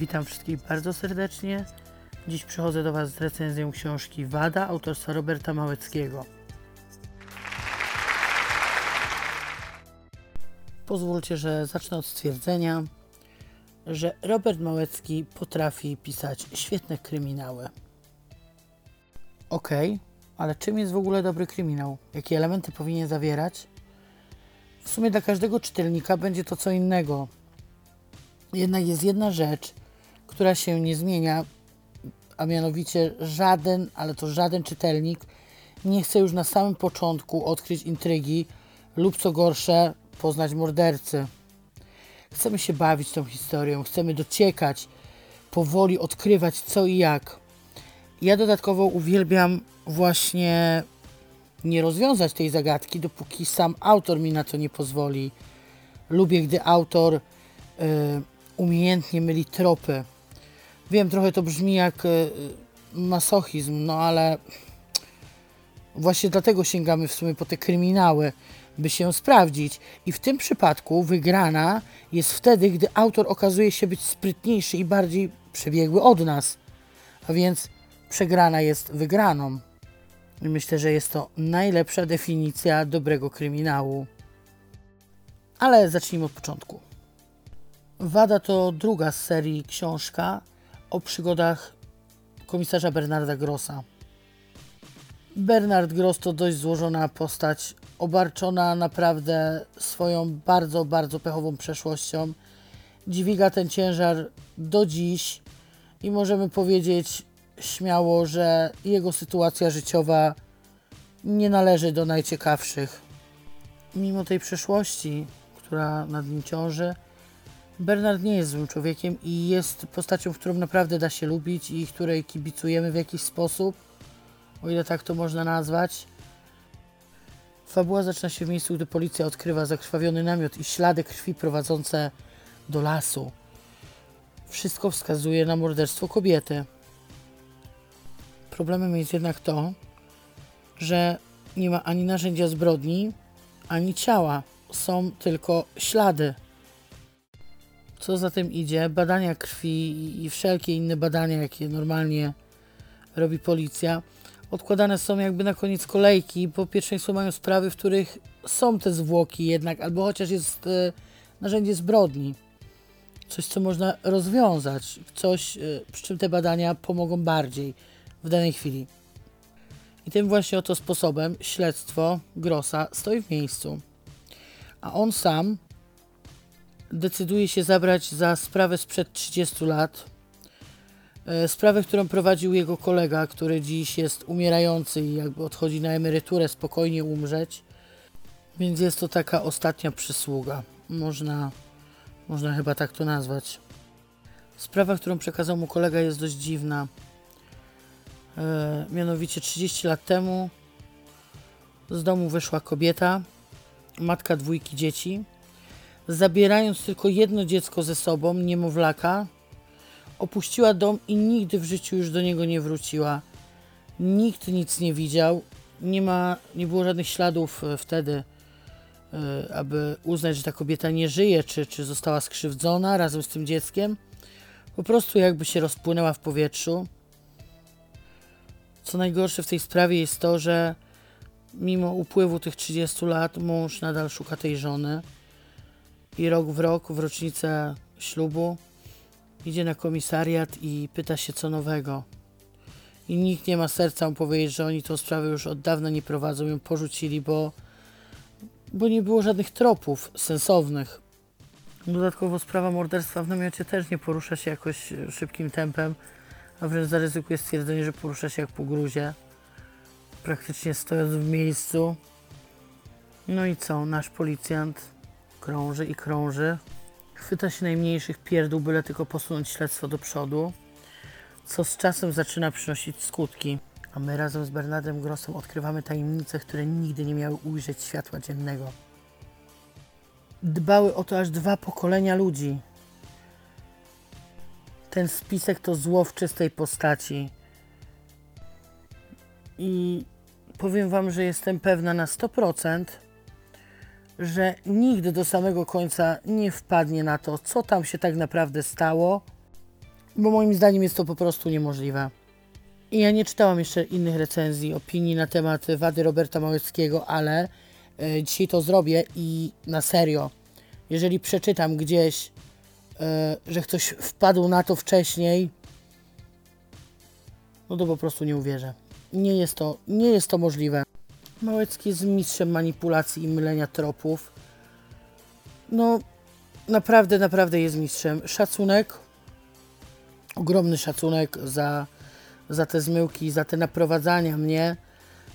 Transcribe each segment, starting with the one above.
Witam wszystkich bardzo serdecznie. Dziś przychodzę do Was z recenzją książki Wada autorstwa Roberta Małeckiego. Pozwólcie, że zacznę od stwierdzenia, że Robert Małecki potrafi pisać świetne kryminały. Okej, ale czym jest w ogóle dobry kryminał? Jakie elementy powinien zawierać? W sumie dla każdego czytelnika będzie to co innego. Jednak jest jedna rzecz, która się nie zmienia, a mianowicie żaden, ale to żaden czytelnik nie chce już na samym początku odkryć intrygi lub co gorsze poznać mordercy. Chcemy się bawić tą historią, chcemy dociekać, powoli odkrywać co i jak. Ja dodatkowo uwielbiam właśnie nie rozwiązać tej zagadki, dopóki sam autor mi na to nie pozwoli. Lubię, gdy autor y, umiejętnie myli tropy. Wiem, trochę to brzmi jak y, masochizm, no ale właśnie dlatego sięgamy w sumie po te kryminały, by się sprawdzić. I w tym przypadku wygrana jest wtedy, gdy autor okazuje się być sprytniejszy i bardziej przebiegły od nas. A więc przegrana jest wygraną. I myślę, że jest to najlepsza definicja dobrego kryminału. Ale zacznijmy od początku. Wada to druga z serii książka o przygodach komisarza Bernarda Grossa. Bernard Gross to dość złożona postać, obarczona naprawdę swoją bardzo, bardzo pechową przeszłością. Dźwiga ten ciężar do dziś i możemy powiedzieć śmiało, że jego sytuacja życiowa nie należy do najciekawszych. Mimo tej przeszłości, która nad nim ciąży, Bernard nie jest złym człowiekiem i jest postacią, którą naprawdę da się lubić i której kibicujemy w jakiś sposób, o ile tak to można nazwać. Fabuła zaczyna się w miejscu, gdy policja odkrywa zakrwawiony namiot i ślady krwi prowadzące do lasu. Wszystko wskazuje na morderstwo kobiety. Problemem jest jednak to, że nie ma ani narzędzia zbrodni, ani ciała. Są tylko ślady. Co za tym idzie, badania krwi i wszelkie inne badania, jakie normalnie robi policja, odkładane są jakby na koniec kolejki, bo pierwszeństwo mają sprawy, w których są te zwłoki jednak, albo chociaż jest e, narzędzie zbrodni. Coś, co można rozwiązać, coś, e, przy czym te badania pomogą bardziej w danej chwili. I tym właśnie oto sposobem śledztwo Grossa stoi w miejscu. A on sam decyduje się zabrać za sprawę sprzed 30 lat. E, sprawę, którą prowadził jego kolega, który dziś jest umierający i jakby odchodzi na emeryturę, spokojnie umrzeć. Więc jest to taka ostatnia przysługa. Można, można chyba tak to nazwać. Sprawa, którą przekazał mu kolega, jest dość dziwna. E, mianowicie 30 lat temu z domu wyszła kobieta, matka dwójki dzieci, zabierając tylko jedno dziecko ze sobą, niemowlaka, opuściła dom i nigdy w życiu już do niego nie wróciła. Nikt nic nie widział, nie, ma, nie było żadnych śladów e, wtedy, e, aby uznać, że ta kobieta nie żyje, czy, czy została skrzywdzona razem z tym dzieckiem. Po prostu jakby się rozpłynęła w powietrzu. Co najgorsze w tej sprawie jest to, że mimo upływu tych 30 lat mąż nadal szuka tej żony i rok w rok, w rocznicę ślubu, idzie na komisariat i pyta się co nowego. I nikt nie ma serca mu powiedzieć, że oni tą sprawę już od dawna nie prowadzą, ją porzucili, bo, bo nie było żadnych tropów sensownych. Dodatkowo sprawa morderstwa w namiocie też nie porusza się jakoś szybkim tempem a wręcz zaryzykuje stwierdzenie, że porusza się jak po gruzie, praktycznie stojąc w miejscu. No i co, nasz policjant krąży i krąży, chwyta się najmniejszych pierdół, byle tylko posunąć śledztwo do przodu, co z czasem zaczyna przynosić skutki. A my razem z Bernardem Grossem odkrywamy tajemnice, które nigdy nie miały ujrzeć światła dziennego. Dbały o to aż dwa pokolenia ludzi, ten spisek to zło w czystej postaci. I powiem Wam, że jestem pewna na 100%, że nigdy do samego końca nie wpadnie na to, co tam się tak naprawdę stało bo moim zdaniem jest to po prostu niemożliwe. I ja nie czytałam jeszcze innych recenzji, opinii na temat wady Roberta Małeckiego, ale y, dzisiaj to zrobię i na serio, jeżeli przeczytam gdzieś, y, że ktoś wpadł na to wcześniej, no to po prostu nie uwierzę. Nie jest to, nie jest to możliwe. Małecki jest mistrzem manipulacji i mylenia tropów. No, naprawdę, naprawdę jest mistrzem. Szacunek, ogromny szacunek za, za te zmyłki, za te naprowadzania mnie,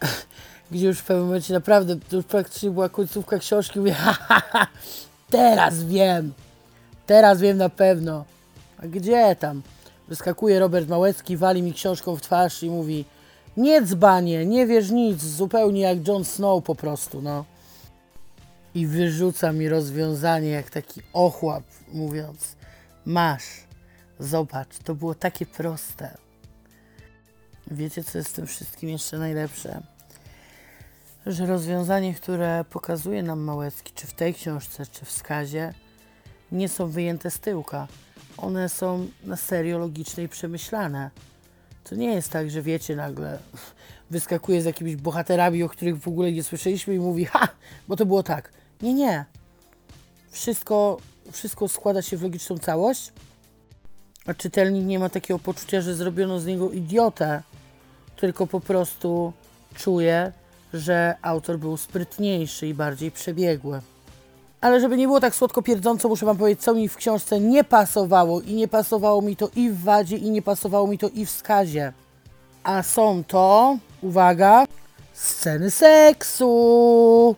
gdzie już w pewnym momencie naprawdę, to już praktycznie była końcówka książki, mówię, ha, ha, ha, teraz wiem, teraz wiem na pewno. A gdzie tam? Wyskakuje Robert Małecki, wali mi książką w twarz i mówi nie dzbanie, nie wiesz nic, zupełnie jak Jon Snow po prostu, no. I wyrzuca mi rozwiązanie jak taki ochłap, mówiąc masz, zobacz, to było takie proste. Wiecie, co jest w tym wszystkim jeszcze najlepsze? Że rozwiązanie, które pokazuje nam Małecki, czy w tej książce, czy w skazie, nie są wyjęte z tyłka. One są na serio logiczne i przemyślane. To nie jest tak, że wiecie, nagle wyskakuje z jakimiś bohaterami, o których w ogóle nie słyszeliśmy i mówi, ha, bo to było tak. Nie, nie. Wszystko, wszystko składa się w logiczną całość, a czytelnik nie ma takiego poczucia, że zrobiono z niego idiotę, tylko po prostu czuje, że autor był sprytniejszy i bardziej przebiegły. Ale żeby nie było tak słodko pierdząco, muszę Wam powiedzieć, co mi w książce nie pasowało. I nie pasowało mi to i w wadzie, i nie pasowało mi to i w skazie. A są to, uwaga, sceny seksu.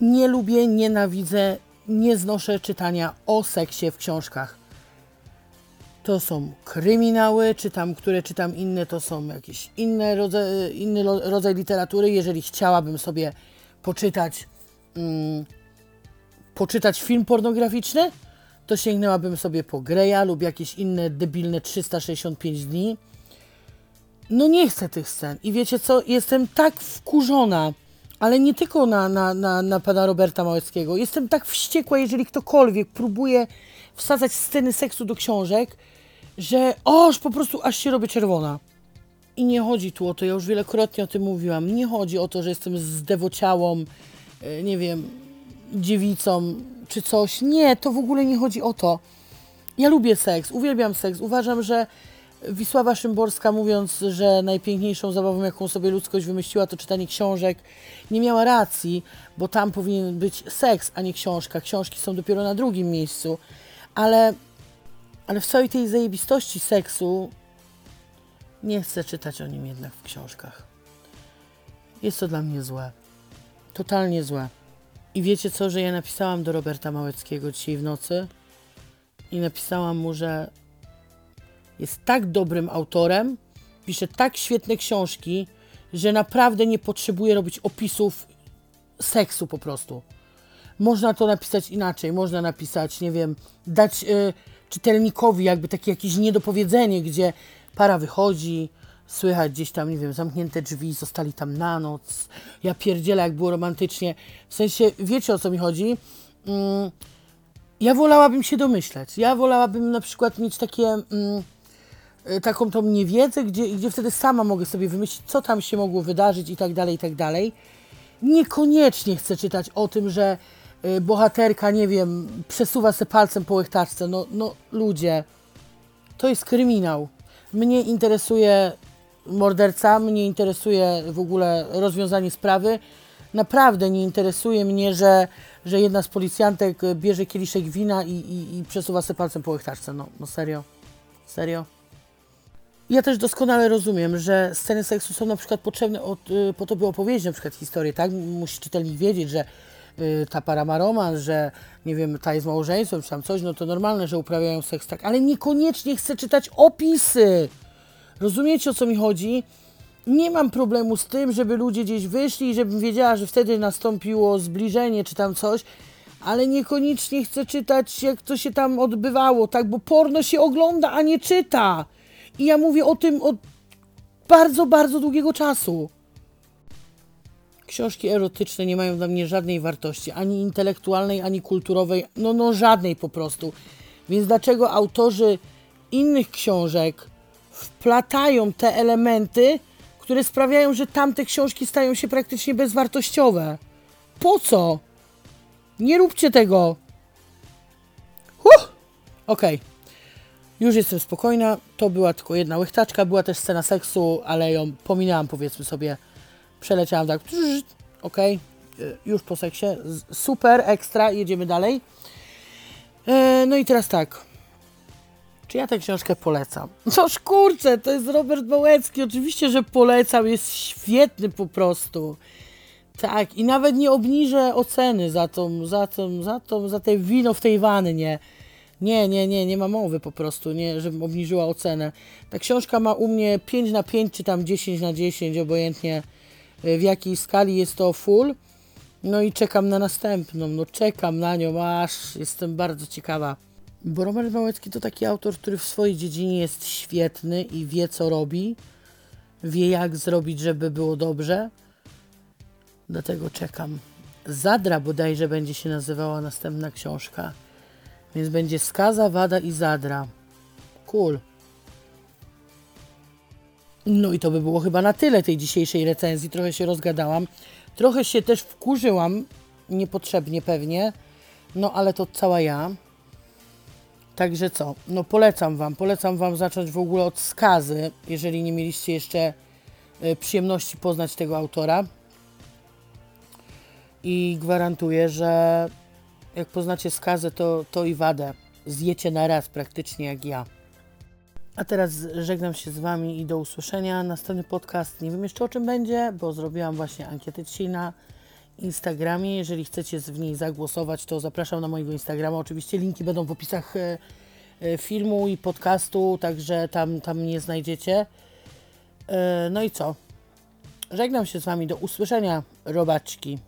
Nie lubię, nienawidzę, nie znoszę czytania o seksie w książkach. To są kryminały, czytam, które czytam inne, to są jakieś inne inny rodzaj literatury. Jeżeli chciałabym sobie poczytać, mm, poczytać film pornograficzny, to sięgnęłabym sobie po Greya lub jakieś inne debilne 365 dni. No nie chcę tych scen. I wiecie co? Jestem tak wkurzona, ale nie tylko na, na, na, na pana Roberta Małeckiego. Jestem tak wściekła, jeżeli ktokolwiek próbuje wsadzać sceny seksu do książek, że oż po prostu aż się robię czerwona. I nie chodzi tu o to, ja już wielokrotnie o tym mówiłam, nie chodzi o to, że jestem zdewociałą, e, nie wiem, dziewicą czy coś. Nie, to w ogóle nie chodzi o to. Ja lubię seks, uwielbiam seks. Uważam, że Wisława Szymborska, mówiąc, że najpiękniejszą zabawą, jaką sobie ludzkość wymyśliła, to czytanie książek, nie miała racji, bo tam powinien być seks, a nie książka. Książki są dopiero na drugim miejscu. Ale, ale w całej tej zajebistości seksu nie chcę czytać o nim jednak w książkach. Jest to dla mnie złe. Totalnie złe. I wiecie co, że ja napisałam do Roberta Małeckiego dzisiaj w nocy i napisałam mu, że jest tak dobrym autorem, pisze tak świetne książki, że naprawdę nie potrzebuje robić opisów seksu po prostu. Można to napisać inaczej, można napisać, nie wiem, dać y, czytelnikowi jakby takie jakieś niedopowiedzenie, gdzie para wychodzi, słychać gdzieś tam, nie wiem, zamknięte drzwi, zostali tam na noc. Ja pierdzielę, jak było romantycznie. W sensie, wiecie o co mi chodzi? Mm, ja wolałabym się domyśleć. Ja wolałabym na przykład mieć takie, mm, taką tą niewiedzę, gdzie, gdzie wtedy sama mogę sobie wymyślić, co tam się mogło wydarzyć i tak dalej, i tak dalej. Niekoniecznie chcę czytać o tym, że y, bohaterka, nie wiem, przesuwa se palcem po łechtaczce. No, no ludzie, to jest kryminał. Mnie interesuje morderca, mnie interesuje w ogóle rozwiązanie sprawy. Naprawdę nie interesuje mnie, że, że jedna z policjantek bierze kieliszek wina i, i, i przesuwa se palcem po łechtaczce. No, no serio? Serio? Ja też doskonale rozumiem, że sceny seksu są na przykład potrzebne od, y, po to, by opowiedzieć na przykład historię, tak? Musi czytelnik wiedzieć, że y, ta para ma romans, że nie wiem, ta jest małżeństwem czy tam coś, no to normalne, że uprawiają seks, tak? Ale niekoniecznie chcę czytać opisy. Rozumiecie o co mi chodzi? Nie mam problemu z tym, żeby ludzie gdzieś wyszli i żebym wiedziała, że wtedy nastąpiło zbliżenie czy tam coś, ale niekoniecznie chcę czytać, jak to się tam odbywało, tak? Bo porno się ogląda, a nie czyta. I ja mówię o tym od bardzo, bardzo długiego czasu. Książki erotyczne nie mają dla mnie żadnej wartości, ani intelektualnej, ani kulturowej, no, no żadnej po prostu. Więc dlaczego autorzy innych książek wplatają te elementy, które sprawiają, że tamte książki stają się praktycznie bezwartościowe? Po co? Nie róbcie tego. Huh! Okej. Już jestem spokojna. To była tylko jedna łechtaczka. Była też scena seksu, ale ją pominęłam, powiedzmy sobie. Przeleciałam tak. Y, Już po seksie. Super, ekstra. Jedziemy dalej. E, no i teraz tak. Czy ja tę książkę polecam? Noż kurczę, to jest Robert Małecki. Oczywiście, że polecam. Jest świetny po prostu. Tak, i nawet nie obniżę oceny za tą, za tą, za tą, za te wino w tej wannie. Nie, nie, nie, nie ma mowy po prostu, nie, żebym obniżyła ocenę. Ta książka ma u mnie 5 na 5, czy tam 10 na 10, obojętnie y, w jakiej skali jest to full. No i czekam na następną, no czekam na nią, aż jestem bardzo ciekawa. Bo Robert Małecki to taki autor, który w swojej dziedzinie jest świetny i wie co robi. Wie jak zrobić, żeby było dobrze. Dlatego czekam. Zadra bodajże będzie się nazywała następna książka. Więc będzie Skaza, Wada i Zadra. Cool. No i to by było chyba na tyle tej dzisiejszej recenzji. Trochę się rozgadałam. Trochę się też wkurzyłam. Niepotrzebnie pewnie. No ale to cała ja. Także co? No polecam Wam. Polecam Wam zacząć w ogóle od Skazy, jeżeli nie mieliście jeszcze y, przyjemności poznać tego autora. I gwarantuję, że jak poznacie skazę, to, to i wadę zjecie na raz praktycznie jak ja. A teraz żegnam się z Wami i do usłyszenia. Następny podcast nie wiem jeszcze o czym będzie, bo zrobiłam właśnie ankietę dzisiaj na Instagramie. Jeżeli chcecie w niej zagłosować, to zapraszam na mojego Instagrama. Oczywiście linki będą w opisach e, e, filmu i podcastu, także tam, tam mnie znajdziecie. E, No i co? Żegnam się z Wami. Do usłyszenia, robaczki.